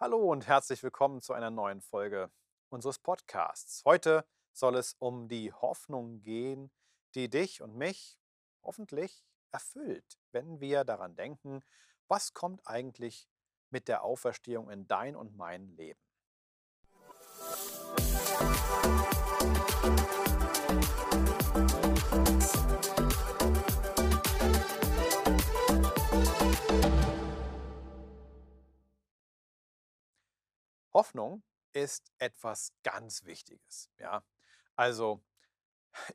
Hallo und herzlich willkommen zu einer neuen Folge unseres Podcasts. Heute soll es um die Hoffnung gehen, die dich und mich hoffentlich erfüllt, wenn wir daran denken, was kommt eigentlich mit der Auferstehung in dein und mein Leben. Hoffnung ist etwas ganz Wichtiges. Ja? Also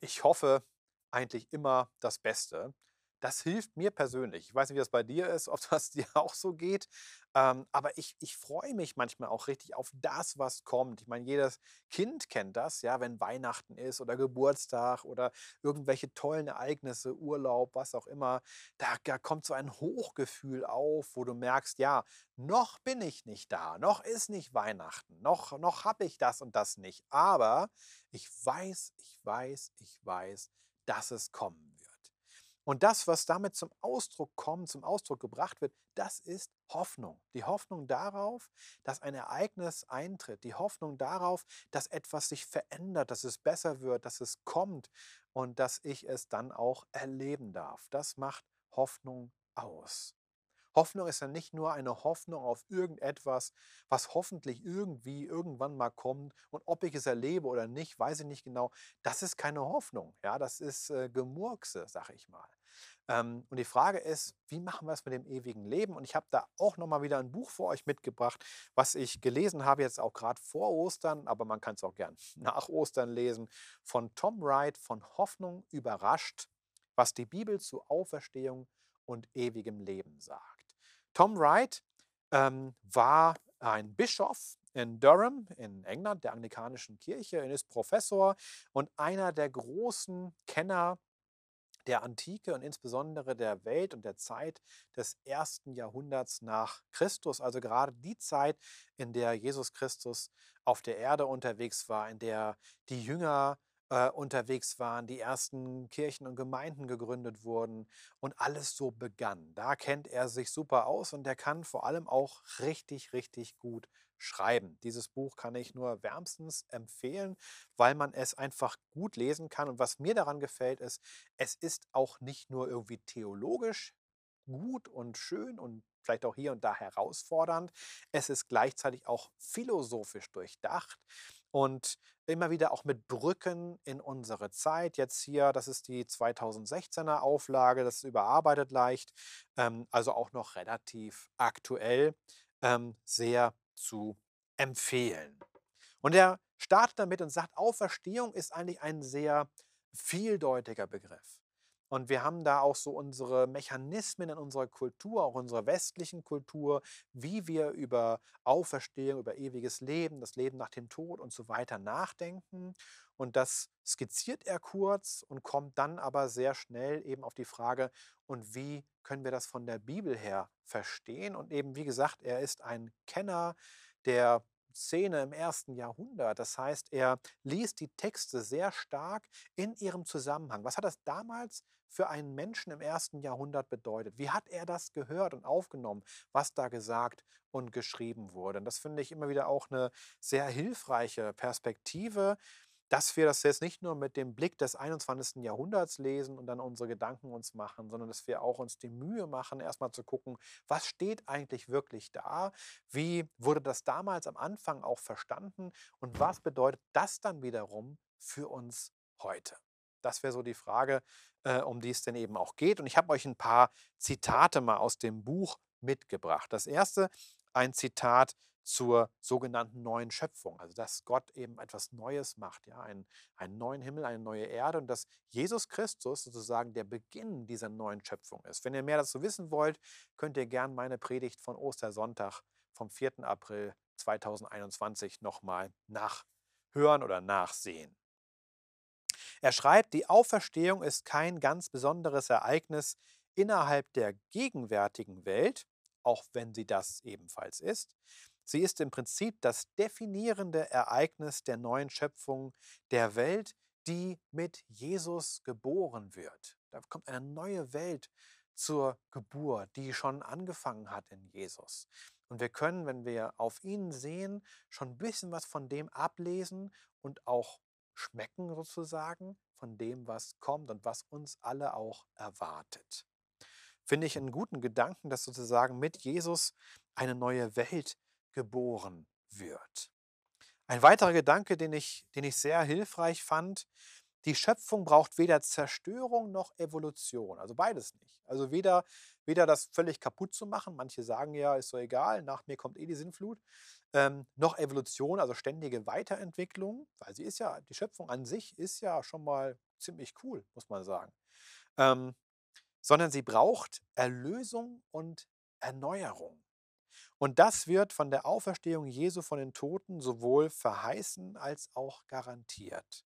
ich hoffe eigentlich immer das Beste. Das hilft mir persönlich. Ich weiß nicht, wie das bei dir ist, ob das dir auch so geht. Ähm, aber ich, ich freue mich manchmal auch richtig auf das, was kommt. Ich meine, jedes Kind kennt das, ja, wenn Weihnachten ist oder Geburtstag oder irgendwelche tollen Ereignisse, Urlaub, was auch immer. Da, da kommt so ein Hochgefühl auf, wo du merkst, ja, noch bin ich nicht da, noch ist nicht Weihnachten, noch, noch habe ich das und das nicht. Aber ich weiß, ich weiß, ich weiß, dass es kommen. Und das, was damit zum Ausdruck kommt, zum Ausdruck gebracht wird, das ist Hoffnung. Die Hoffnung darauf, dass ein Ereignis eintritt. Die Hoffnung darauf, dass etwas sich verändert, dass es besser wird, dass es kommt und dass ich es dann auch erleben darf. Das macht Hoffnung aus. Hoffnung ist ja nicht nur eine Hoffnung auf irgendetwas, was hoffentlich irgendwie irgendwann mal kommt und ob ich es erlebe oder nicht, weiß ich nicht genau. Das ist keine Hoffnung. Ja, das ist äh, Gemurkse, sag ich mal. Ähm, und die Frage ist, wie machen wir es mit dem ewigen Leben? Und ich habe da auch noch mal wieder ein Buch für euch mitgebracht, was ich gelesen habe jetzt auch gerade vor Ostern, aber man kann es auch gern nach Ostern lesen, von Tom Wright von Hoffnung überrascht, was die Bibel zu Auferstehung und ewigem Leben sagt. Tom Wright ähm, war ein Bischof in Durham in England, der anglikanischen Kirche. Er ist Professor und einer der großen Kenner der Antike und insbesondere der Welt und der Zeit des ersten Jahrhunderts nach Christus, also gerade die Zeit, in der Jesus Christus auf der Erde unterwegs war, in der die Jünger äh, unterwegs waren, die ersten Kirchen und Gemeinden gegründet wurden und alles so begann. Da kennt er sich super aus und er kann vor allem auch richtig, richtig gut schreiben. Dieses Buch kann ich nur wärmstens empfehlen, weil man es einfach gut lesen kann. Und was mir daran gefällt, ist, es ist auch nicht nur irgendwie theologisch gut und schön und vielleicht auch hier und da herausfordernd. Es ist gleichzeitig auch philosophisch durchdacht und immer wieder auch mit Brücken in unsere Zeit. Jetzt hier, das ist die 2016er Auflage, das ist überarbeitet leicht, ähm, also auch noch relativ aktuell, ähm, sehr zu empfehlen. Und er startet damit und sagt, Auferstehung ist eigentlich ein sehr vieldeutiger Begriff. Und wir haben da auch so unsere Mechanismen in unserer Kultur, auch unserer westlichen Kultur, wie wir über Auferstehung, über ewiges Leben, das Leben nach dem Tod und so weiter nachdenken. Und das skizziert er kurz und kommt dann aber sehr schnell eben auf die Frage, und wie können wir das von der Bibel her verstehen? Und eben, wie gesagt, er ist ein Kenner der Szene im ersten Jahrhundert. Das heißt, er liest die Texte sehr stark in ihrem Zusammenhang. Was hat das damals für einen Menschen im ersten Jahrhundert bedeutet? Wie hat er das gehört und aufgenommen, was da gesagt und geschrieben wurde? Und das finde ich immer wieder auch eine sehr hilfreiche Perspektive, dass wir das jetzt nicht nur mit dem Blick des 21. Jahrhunderts lesen und dann unsere Gedanken uns machen, sondern dass wir auch uns die Mühe machen, erstmal zu gucken, was steht eigentlich wirklich da? Wie wurde das damals am Anfang auch verstanden? Und was bedeutet das dann wiederum für uns heute? Das wäre so die Frage, äh, um die es denn eben auch geht. Und ich habe euch ein paar Zitate mal aus dem Buch mitgebracht. Das erste, ein Zitat zur sogenannten neuen Schöpfung. Also dass Gott eben etwas Neues macht, ja, einen, einen neuen Himmel, eine neue Erde und dass Jesus Christus sozusagen der Beginn dieser neuen Schöpfung ist. Wenn ihr mehr dazu wissen wollt, könnt ihr gern meine Predigt von Ostersonntag vom 4. April 2021 nochmal nachhören oder nachsehen. Er schreibt, die Auferstehung ist kein ganz besonderes Ereignis innerhalb der gegenwärtigen Welt, auch wenn sie das ebenfalls ist. Sie ist im Prinzip das definierende Ereignis der neuen Schöpfung der Welt, die mit Jesus geboren wird. Da kommt eine neue Welt zur Geburt, die schon angefangen hat in Jesus. Und wir können, wenn wir auf ihn sehen, schon ein bisschen was von dem ablesen und auch schmecken sozusagen von dem, was kommt und was uns alle auch erwartet. Finde ich einen guten Gedanken, dass sozusagen mit Jesus eine neue Welt geboren wird. Ein weiterer Gedanke, den ich, den ich sehr hilfreich fand, die Schöpfung braucht weder Zerstörung noch Evolution, also beides nicht. Also weder, weder das völlig kaputt zu machen, manche sagen ja, ist so egal, nach mir kommt eh die Sinnflut, ähm, noch Evolution, also ständige Weiterentwicklung, weil sie ist ja, die Schöpfung an sich ist ja schon mal ziemlich cool, muss man sagen. Ähm, sondern sie braucht Erlösung und Erneuerung. Und das wird von der Auferstehung Jesu von den Toten sowohl verheißen als auch garantiert.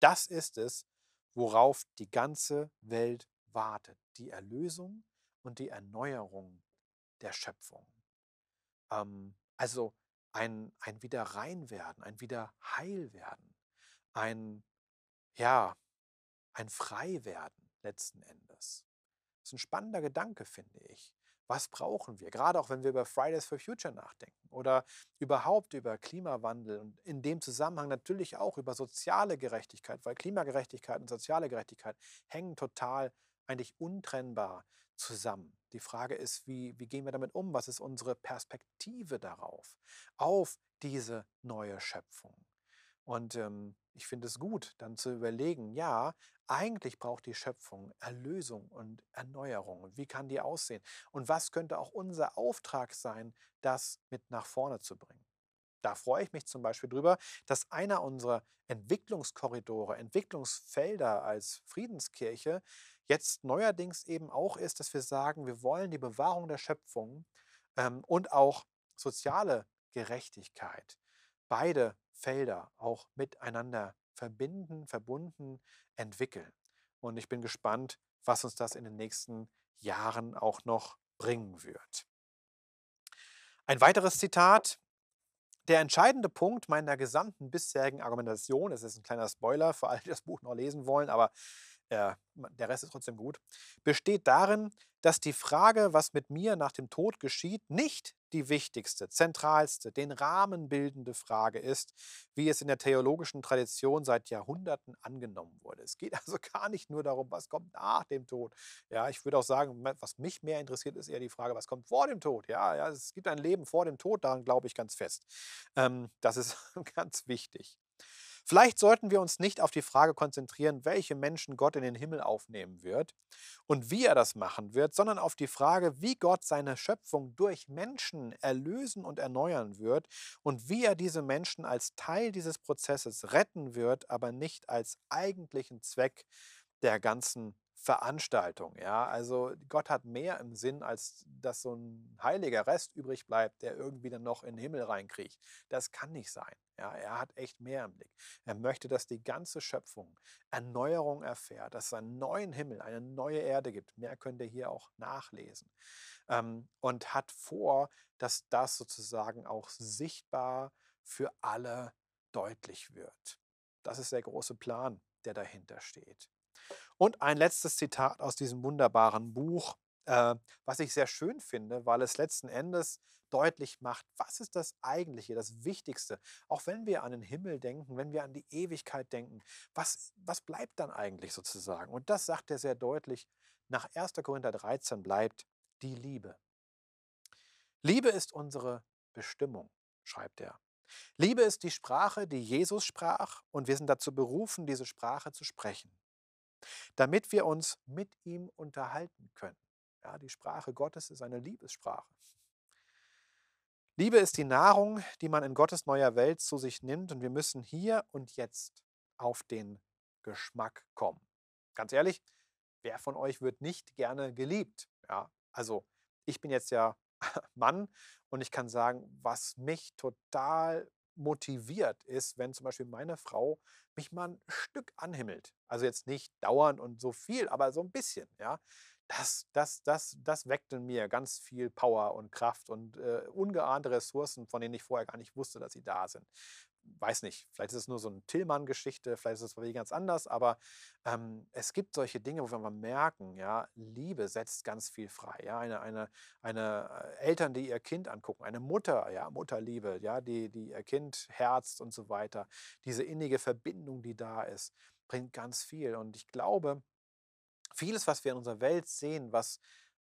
Das ist es, worauf die ganze Welt wartet. Die Erlösung und die Erneuerung der Schöpfung. Ähm, also ein, ein Wiederreinwerden, ein Wiederheilwerden, ein, ja, ein Freiwerden letzten Endes. Das ist ein spannender Gedanke, finde ich was brauchen wir? Gerade auch wenn wir über Fridays for Future nachdenken oder überhaupt über Klimawandel und in dem Zusammenhang natürlich auch über soziale Gerechtigkeit, weil Klimagerechtigkeit und soziale Gerechtigkeit hängen total eigentlich untrennbar zusammen. Die Frage ist, wie, wie gehen wir damit um? Was ist unsere Perspektive darauf, auf diese neue Schöpfung? Und ähm, ich finde es gut, dann zu überlegen, ja, eigentlich braucht die Schöpfung Erlösung und Erneuerung. Wie kann die aussehen? Und was könnte auch unser Auftrag sein, das mit nach vorne zu bringen? Da freue ich mich zum Beispiel drüber, dass einer unserer Entwicklungskorridore, Entwicklungsfelder als Friedenskirche jetzt neuerdings eben auch ist, dass wir sagen, wir wollen die Bewahrung der Schöpfung ähm, und auch soziale Gerechtigkeit, beide Felder auch miteinander verbinden, verbunden entwickeln. Und ich bin gespannt, was uns das in den nächsten Jahren auch noch bringen wird. Ein weiteres Zitat. Der entscheidende Punkt meiner gesamten bisherigen Argumentation, es ist ein kleiner Spoiler für alle, die das Buch noch lesen wollen, aber äh, der Rest ist trotzdem gut, besteht darin, dass die Frage, was mit mir nach dem Tod geschieht, nicht die wichtigste, zentralste, den Rahmen bildende Frage ist, wie es in der theologischen Tradition seit Jahrhunderten angenommen wurde. Es geht also gar nicht nur darum, was kommt nach dem Tod. Ja, ich würde auch sagen, was mich mehr interessiert, ist eher die Frage, was kommt vor dem Tod. Ja, ja es gibt ein Leben vor dem Tod, daran glaube ich ganz fest. Ähm, das ist ganz wichtig. Vielleicht sollten wir uns nicht auf die Frage konzentrieren, welche Menschen Gott in den Himmel aufnehmen wird und wie er das machen wird, sondern auf die Frage, wie Gott seine Schöpfung durch Menschen erlösen und erneuern wird und wie er diese Menschen als Teil dieses Prozesses retten wird, aber nicht als eigentlichen Zweck der ganzen Veranstaltung. Ja? Also Gott hat mehr im Sinn, als dass so ein heiliger Rest übrig bleibt, der irgendwie dann noch in den Himmel reinkriegt. Das kann nicht sein. Ja? Er hat echt mehr im Blick. Er möchte, dass die ganze Schöpfung Erneuerung erfährt, dass es einen neuen Himmel, eine neue Erde gibt. Mehr könnt ihr hier auch nachlesen. Ähm, und hat vor, dass das sozusagen auch sichtbar für alle deutlich wird. Das ist der große Plan, der dahinter steht. Und ein letztes Zitat aus diesem wunderbaren Buch, äh, was ich sehr schön finde, weil es letzten Endes deutlich macht, was ist das Eigentliche, das Wichtigste. Auch wenn wir an den Himmel denken, wenn wir an die Ewigkeit denken, was, was bleibt dann eigentlich sozusagen? Und das sagt er sehr deutlich. Nach 1. Korinther 13 bleibt die Liebe. Liebe ist unsere Bestimmung, schreibt er. Liebe ist die Sprache, die Jesus sprach, und wir sind dazu berufen, diese Sprache zu sprechen damit wir uns mit ihm unterhalten können. Ja, die Sprache Gottes ist eine Liebessprache. Liebe ist die Nahrung, die man in Gottes neuer Welt zu sich nimmt und wir müssen hier und jetzt auf den Geschmack kommen. Ganz ehrlich, wer von euch wird nicht gerne geliebt? Ja, also ich bin jetzt ja Mann und ich kann sagen, was mich total motiviert ist, wenn zum Beispiel meine Frau mich mal ein Stück anhimmelt. Also jetzt nicht dauernd und so viel, aber so ein bisschen, ja. Das, das, das, das weckt in mir ganz viel Power und Kraft und äh, ungeahnte Ressourcen, von denen ich vorher gar nicht wusste, dass sie da sind. weiß nicht, vielleicht ist es nur so eine Tillmann-Geschichte, vielleicht ist es wirklich ganz anders, aber ähm, es gibt solche Dinge, wo wir mal merken, ja, Liebe setzt ganz viel frei. Ja, eine, eine, eine äh, Eltern, die ihr Kind angucken, eine Mutter, ja, Mutterliebe, ja, die, die ihr Kind herzt und so weiter. Diese innige Verbindung, die da ist, bringt ganz viel. Und ich glaube, vieles, was wir in unserer Welt sehen, was,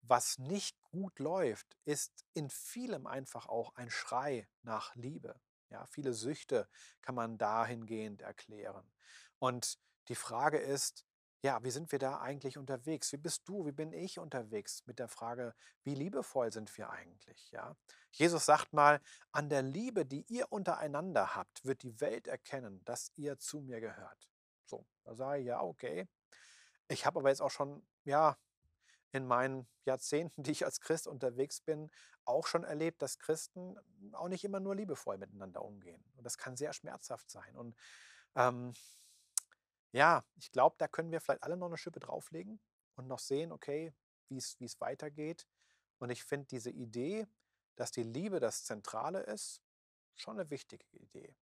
was nicht gut läuft, ist in vielem einfach auch ein Schrei nach Liebe. Ja, viele Süchte kann man dahingehend erklären. Und die Frage ist, ja, wie sind wir da eigentlich unterwegs? Wie bist du, wie bin ich unterwegs mit der Frage, wie liebevoll sind wir eigentlich? Ja? Jesus sagt mal, an der Liebe, die ihr untereinander habt, wird die Welt erkennen, dass ihr zu mir gehört. So, da sage ich, ja, okay. Ich habe aber jetzt auch schon, ja, in meinen Jahrzehnten, die ich als Christ unterwegs bin, auch schon erlebt, dass Christen auch nicht immer nur liebevoll miteinander umgehen. Und das kann sehr schmerzhaft sein. Und ähm, ja, ich glaube, da können wir vielleicht alle noch eine Schippe drauflegen und noch sehen, okay, wie es weitergeht. Und ich finde diese Idee, dass die Liebe das Zentrale ist, schon eine wichtige Idee.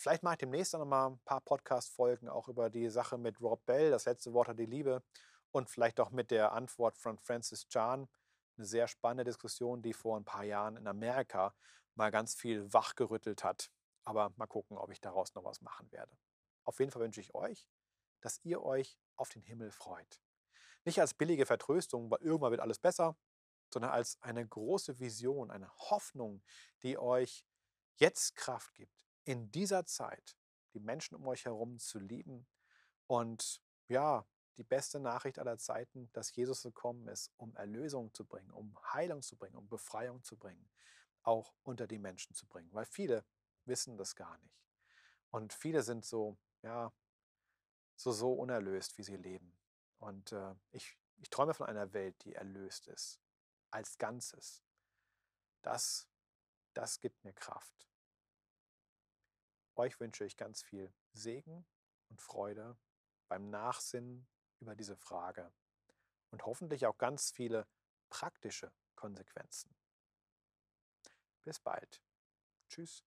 Vielleicht mache ich demnächst noch mal ein paar Podcast-Folgen auch über die Sache mit Rob Bell, das letzte Wort hat die Liebe und vielleicht auch mit der Antwort von Francis Chan. Eine sehr spannende Diskussion, die vor ein paar Jahren in Amerika mal ganz viel wachgerüttelt hat. Aber mal gucken, ob ich daraus noch was machen werde. Auf jeden Fall wünsche ich euch, dass ihr euch auf den Himmel freut. Nicht als billige Vertröstung, weil irgendwann wird alles besser, sondern als eine große Vision, eine Hoffnung, die euch jetzt Kraft gibt, in dieser Zeit die Menschen um euch herum zu lieben und ja, die beste Nachricht aller Zeiten, dass Jesus gekommen ist, um Erlösung zu bringen, um Heilung zu bringen, um Befreiung zu bringen, auch unter die Menschen zu bringen. Weil viele wissen das gar nicht. Und viele sind so, ja, so, so unerlöst, wie sie leben. Und äh, ich, ich träume von einer Welt, die erlöst ist, als Ganzes. Das, das gibt mir Kraft. Euch wünsche ich ganz viel Segen und Freude beim Nachsinnen über diese Frage und hoffentlich auch ganz viele praktische Konsequenzen. Bis bald. Tschüss.